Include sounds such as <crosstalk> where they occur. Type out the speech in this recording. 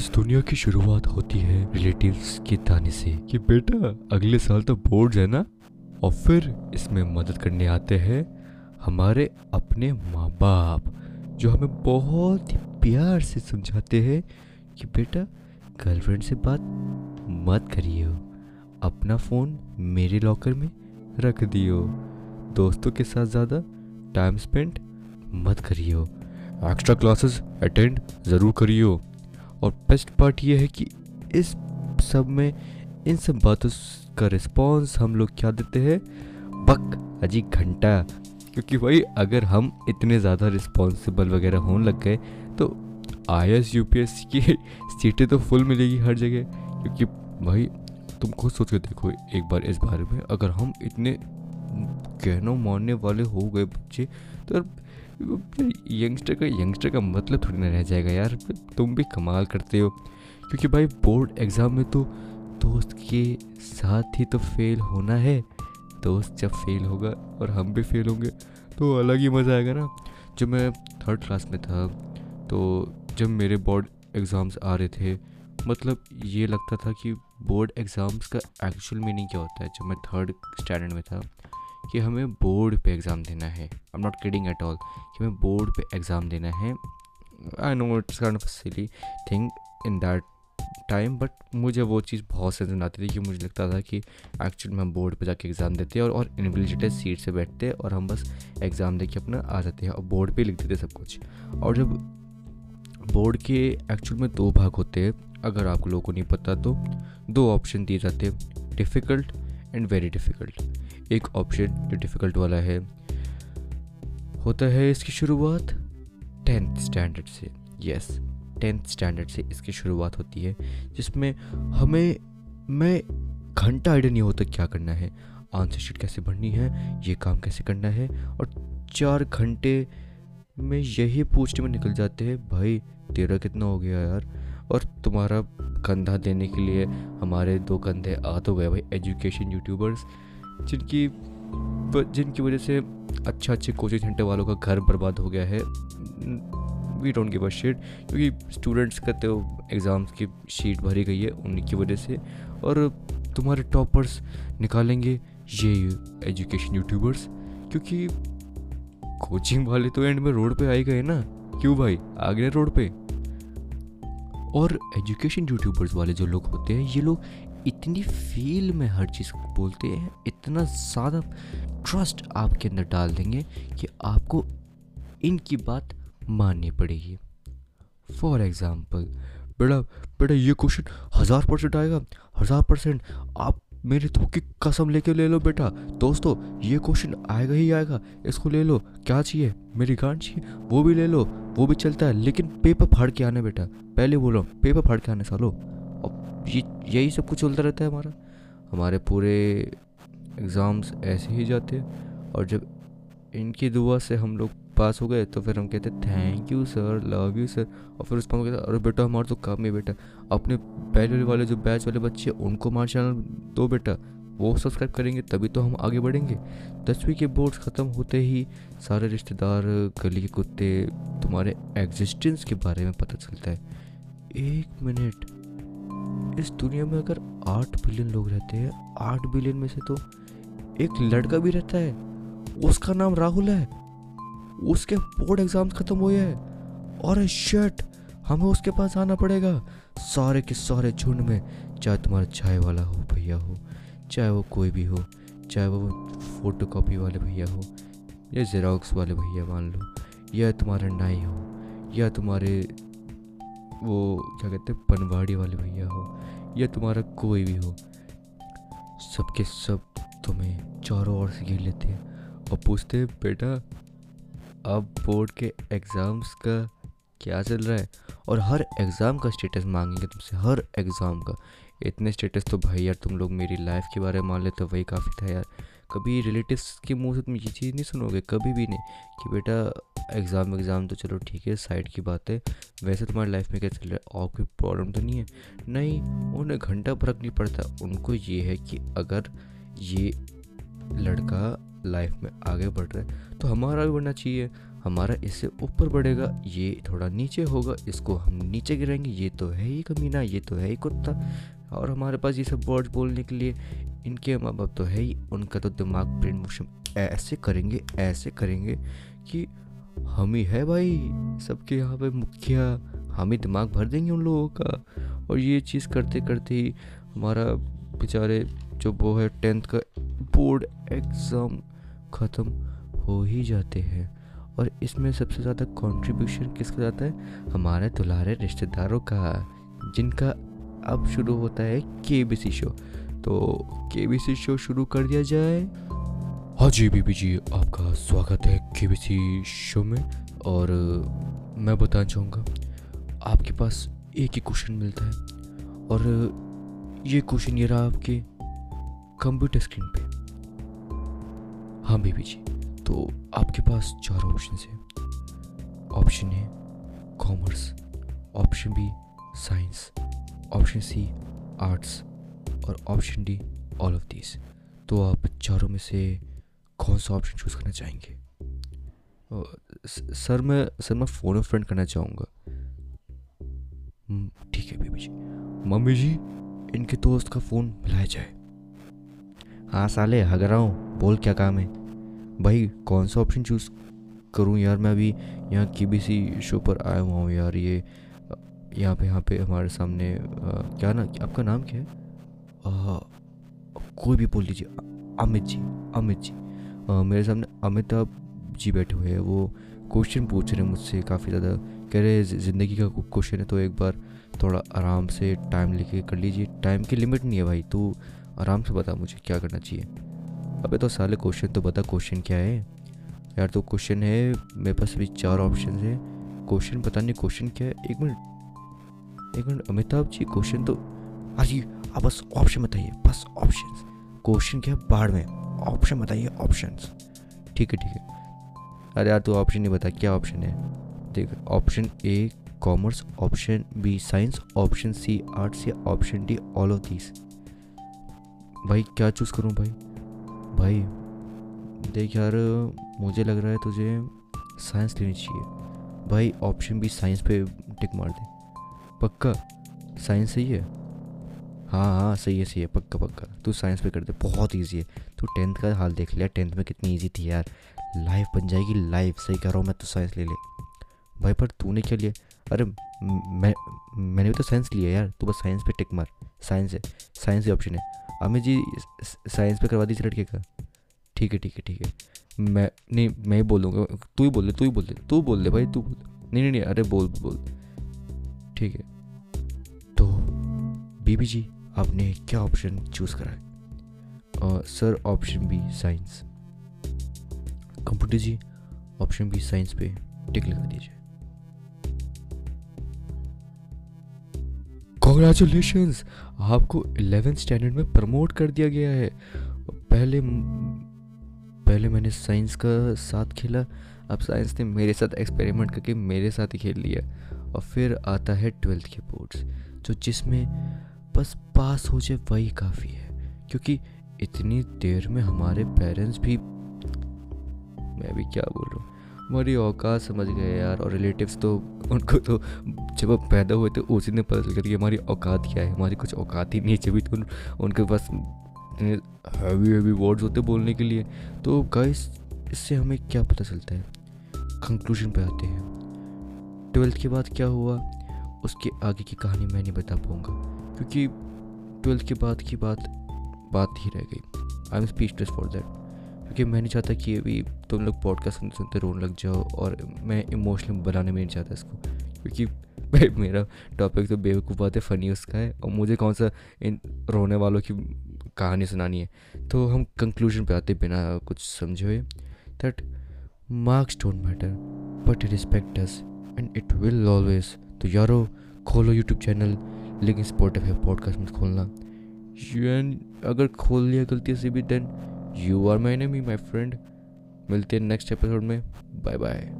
इस दुनिया की शुरुआत होती है रिलेटिव्स के ताने से कि बेटा, अगले साल तो बोर्ड है ना? और फिर इसमें मदद करने आते हैं हमारे अपने माँ बाप जो हमें बहुत ही प्यार से समझाते हैं कि बेटा गर्लफ्रेंड से बात मत करिए अपना फ़ोन मेरे लॉकर में रख दियो। दोस्तों के साथ ज़्यादा टाइम स्पेंड मत करियो। एक्स्ट्रा क्लासेस अटेंड ज़रूर करियो। और बेस्ट पार्ट ये है कि इस सब में इन सब बातों का रिस्पॉन्स हम लोग क्या देते हैं? बक, अजी घंटा। क्योंकि भाई अगर हम इतने ज़्यादा रिस्पॉन्सिबल वगैरह होने लग गए तो I S U P S की <laughs> सीटें तो फुल मिलेगी हर जगह। क्योंकि भाई तुम खुद सोच के देखो एक बार इस बारे में, अगर हम इतने कहना मानने वाले हो गए बच्चे तो यंगस्टर का यंगस्टर का मतलब थोड़ी ना रह जाएगा यार। तुम भी कमाल करते हो। क्योंकि भाई बोर्ड एग्ज़ाम में तो दोस्त के साथ ही तो फेल होना है। दोस्त जब फेल होगा और हम भी फेल होंगे तो अलग ही मज़ा आएगा ना। जब मैं थर्ड क्लास में था तो जब मेरे बोर्ड एग्ज़ाम्स आ रहे थे मतलब ये लगता था कि बोर्ड एग्ज़ाम्स का एक्चुअल मीनिंग क्या होता है? जब मैं थर्ड स्टैंडर्ड में था कि हमें बोर्ड पे एग्ज़ाम देना है। I am not kidding at all कि हमें बोर्ड पे एग्ज़ाम देना है। I know it's kind of silly thing in that time but मुझे वो चीज़ बहुत समझ आती थी कि मुझे लगता था कि एक्चुअली में हम बोर्ड पे जाके एग्ज़ाम देते और और इनविजिलेटेड सीट से बैठते हैं और हम बस एग्ज़ाम दे के अपना आ जाते हैं। और बोर्ड पे लिख देते सब कुछ। और जब बोर्ड के एक्चुअल में दो भाग होते हैं, अगर आप लोगों को नहीं पता तो दो ऑप्शन दिए जाते हैं डिफ़िकल्ट एंड वेरी डिफ़िकल्ट एक ऑप्शन जो डिफ़िकल्ट वाला है। होता है इसकी शुरुआत टेंथ स्टैंडर्ड से। यस टेंथ स्टैंडर्ड से इसकी शुरुआत होती है, जिसमें हमें, मैं घंटा आइडिया नहीं होता क्या करना है। आंसर शीट कैसे भरनी है, ये काम कैसे करना है, और चार घंटे में यही पूछने में निकल जाते हैं, भाई, तेरा कितना हो गया यार? और तुम्हारा कंधा देने के लिए हमारे दो कंधे आ तो गए भाई एजुकेशन यूट्यूबर्स जिनकी जिनकी वजह से अच्छा अच्छे कोचिंग सेंटर वालों का घर बर्बाद हो गया है। We don't give a shit क्योंकि स्टूडेंट्स का तो एग्ज़ाम्स की शीट भरी गई है उन्हीं की वजह से। और तुम्हारे टॉपर्स निकालेंगे ये एजुकेशन यूट्यूबर्स क्योंकि कोचिंग वाले तो एंड में रोड पे आए गए ना। क्यों भाई? आ गए रोड पे। और एजुकेशन यूट्यूबर्स वाले जो लोग होते हैं, ये लोग इतनी फील में हर चीज़ बोलते हैं, इतना ज़्यादा ट्रस्ट आपके अंदर डाल देंगे कि आपको इनकी बात माननी पड़ेगी। फॉर एग्ज़ाम्पल बेटा बेटा ये क्वेश्चन हज़ार परसेंट आएगा, हज़ार परसेंट आप मेरे तो की कसम लेके ले लो बेटा। दोस्तों, ये क्वेश्चन आएगा ही आएगा, इसको ले लो, क्या चाहिए? मेरी गांड चाहिए, वो भी ले लो, वो भी चलता है, लेकिन पेपर फाड़ के आने बेटा। पहले बोलो पेपर फाड़ के आने सालो। ये, यही सब कुछ चलता रहता है हमारा। हमारे पूरे एग्ज़ाम्स ऐसे ही जाते हैं और जब इनकी दुआ से हम लोग पास हो गए तो फिर हम कहते thank you sir love you sir और फिर उस पर हम कहते अरे बेटा, हमारा तो काम है बेटा। अपने पहले वाले, जो बैच वाले बच्चे उनको हमारा चैनल दो बेटा। वो सब्सक्राइब करेंगे, तभी तो हम आगे बढ़ेंगे। दसवीं के बोर्ड्स ख़त्म होते ही सारे रिश्तेदार, गली कुत्ते, तुम्हारे एग्जिस्टेंस के बारे में पता चलता है। एक मिनट इस दुनिया में अगर आठ बिलियन लोग रहते हैं, आठ बिलियन में से तो एक लड़का भी रहता है, उसका नाम राहुल है। उसके बोर्ड एग्ज़ाम्स ख़त्म हुए हैं। और शर्ट हमें उसके पास आना पड़ेगा। सारे के सारे झुंड में, चाहे तुम्हारा चाय वाला हो भैया हो, चाहे वो कोई भी हो, चाहे वो फ़ोटो कॉपी वाले भैया हो, या जेरोक्स वाले भैया मान लो, या तुम्हारा नाई हो, या तुम्हारे वो क्या कहते हैं, पनवाड़ी वाले भैया हो या तुम्हारा कोई भी हो, सबके सब तुम्हें चारों ओर से घेर लेते हैं और पूछते हैं, बेटा, अब बोर्ड के एग्ज़ाम्स का क्या चल रहा है? और हर एग्ज़ाम का स्टेटस मांगेंगे तुमसे, हर एग्ज़ाम का। इतने स्टेटस तो भाई यार तुम लोग मेरी लाइफ के बारे में मान लेते तो वही काफ़ी था यार। कभी रिलेटिव्स के मुँह से तुम ये चीज़ नहीं सुनोगे? कभी भी नहीं। कि बेटा एग्ज़ाम एग्ज़ाम तो चलो ठीक है साइड की बात है। वैसे तुम्हारी लाइफ में क्या चल रहा है? और कोई प्रॉब्लम तो नहीं है? नहीं, उन्हें घंटा फ़र्क नहीं पड़ता। उनको ये है कि अगर ये लड़का लाइफ में आगे बढ़ रहा है तो हमारा भी बढ़ना चाहिए। हमारा इससे ऊपर बढ़ेगा, ये थोड़ा नीचे होगा, इसको हम नीचे गिराएँगे। ये तो है ही कमीना, ये तो है ही कुत्ता। और हमारे पास ये सब वर्ड्स बोलने के लिए इनके माँ बाप तो है ही, उनका तो दिमाग ब्रेन मोशन ऐसे करेंगे ऐसे करेंगे कि हम ही है भाई, सबके यहाँ पे मुखिया, हम ही दिमाग भर देंगे उन लोगों का। और ये चीज़ करते करते ही हमारा बेचारे जो वो है टेंथ का बोर्ड एग्ज़ाम ख़त्म हो ही जाते हैं। और इसमें सबसे ज़्यादा कंट्रीब्यूशन किसका जाता है? हमारे दुलारे रिश्तेदारों का, जिनका अब शुरू होता है के बी सी शो तो के बी सी शो शुरू कर दिया जाए। हाँ जी बीबी जी आपका स्वागत है के बी सी शो में। और मैं बताना चाहूँगा, आपके पास एक ही क्वेश्चन मिलता है। और ये क्वेश्चन ये रहा आपके कंप्यूटर स्क्रीन पे। हाँ बीबी जी तो आपके पास चार ऑप्शन है। Option A commerce option B science option C arts और option D all of this तो आप चारों में से कौन सा ऑप्शन चूज़ करना चाहेंगे? सर मैं सर मैं फ़ोन ऑफ़ फ्रेंड करना चाहूँगा। ठीक है बेबी जी। मम्मी जी इनके दोस्त का फ़ोन मिलाया जाए। हाँ साले हग रहा हूँ। बोल क्या काम है? भाई कौन सा ऑप्शन चूज़ करूँ यार मैं अभी? यहाँ की बी सी शो पर आया हुआ हूँ यार ये यहाँ पे यहाँ पे हमारे सामने आ, क्या ना आपका नाम क्या है? कोई भी बोल लीजिए अमित जी अमित जी। आ, मेरे सामने अमिताभ जी बैठे हुए हैं। वो क्वेश्चन पूछ रहे हैं मुझसे काफ़ी ज़्यादा कह रहे ज़िंदगी का क्वेश्चन है तो एक बार थोड़ा आराम से टाइम लेके कर लीजिए। टाइम की लिमिट नहीं है भाई तू आराम से बता मुझे क्या करना चाहिए। अबे तो साले क्वेश्चन तो बता क्वेश्चन क्या है? यार तो क्वेश्चन है मेरे पास अभी चार ऑप्शन है। क्वेश्चन पता नहीं क्वेश्चन क्या है? एक मिनट एक मिनट अमिताभ जी क्वेश्चन तो अरे आप बस ऑप्शन बताइए, बस ऑप्शन क्वेश्चन क्या है? बाढ़ में। ऑप्शन बताइए ऑप्शन ठीक है ठीक है। अरे यार, तू ऑप्शन नहीं बता, क्या ऑप्शन है? देख option A commerce option B science option C arts या option D all of this भाई, क्या चूज़ करूँ भाई? भाई, देख यार, मुझे लग रहा है तुझे साइंस लेनी चाहिए। भाई ऑप्शन बी साइंस पे टिक मार दे। पक्का? साइंस सही है? हाँ हाँ सही है सही है, पक्का पक्का। तू साइंस पे कर दे, बहुत इजी है। तू टेंथ का हाल देख लिया टेंथ में कितनी इजी थी यार। लाइफ बन जाएगी लाइफ सही कह रहा हूँ मैं तो साइंस ले ले। भाई, पर तूने क्या लिया? अरे, मैं, मैंने भी तो साइंस लिया यार, तू बस साइंस पे टिक मार। साइंस है साइंस ही ऑप्शन है। अमित जी साइंस पे करवा दी लड़के का। ठीक है ठीक है ठीक है। मैं, नहीं, मैं ही बोलूँगा, तू ही बोल दे तू ही बोल दे तू बोल दे भाई, तू बोल। नहीं नहीं नहीं, अरे बोल बोल। ठीक है। तो बीबी जी आपने क्या ऑप्शन चूज़ करा है? Sir option B science computer जी ऑप्शन बी साइंस पे टिक लगा दीजिए. कॉन्ग्रेचुलेशन आपको एलेवेंथ स्टैंडर्ड में प्रमोट कर दिया गया है. पहले पहले मैंने साइंस का साथ खेला. अब साइंस ने मेरे साथ एक्सपेरिमेंट करके मेरे साथ ही खेल लिया. और फिर आता है ट्वेल्थ के बोर्ड्स जो जिसमें बस पास हो जाए वही काफ़ी है। क्योंकि इतनी देर में हमारे पेरेंट्स भी मैं भी क्या बोल? रहा हूँ हमारी औकात समझ गए यार और रिलेटिव्स तो उनको तो जब वो पैदा हुए थे उसी ने पता चल गया कि हमारी औकात क्या है। हमारी कुछ औकात ही नहीं है जब तो उन, उनके पास इतने हैवी हैवी वर्ड्स होते बोलने के लिए। तो गाइस इससे हमें क्या पता चलता है? कंक्लूजन पे आते हैं। ट्वेल्थ के बाद क्या हुआ? उसके आगे की कहानी मैं नहीं बता पाऊँगा। क्योंकि ट्वेल्थ के बाद की बात बात ही रह गई। I am speechless for that क्योंकि मैं नहीं चाहता कि अभी तुम लोग पॉडकास्ट सुनते सुनते रोने लग जाओ और मैं इमोशनल बनाने में नहीं चाहता इसको। क्योंकि मेरा टॉपिक तो बेवकूफ़ बात है फ़नी उसका है और मुझे कौन सा इन रोने वालों की कहानी सुनानी है। तो हम कंक्लूजन पे आते बिना कुछ समझे हुए। That marks don't matter but respect us and it will always तो यारो, खोलो यूट्यूब चैनल लेकिन स्पॉटिफाई पॉडकास्ट मत खोलना। अगर खोल लिया गलती से भी then you are my enemy my friend मिलते हैं नेक्स्ट एपिसोड में। Bye bye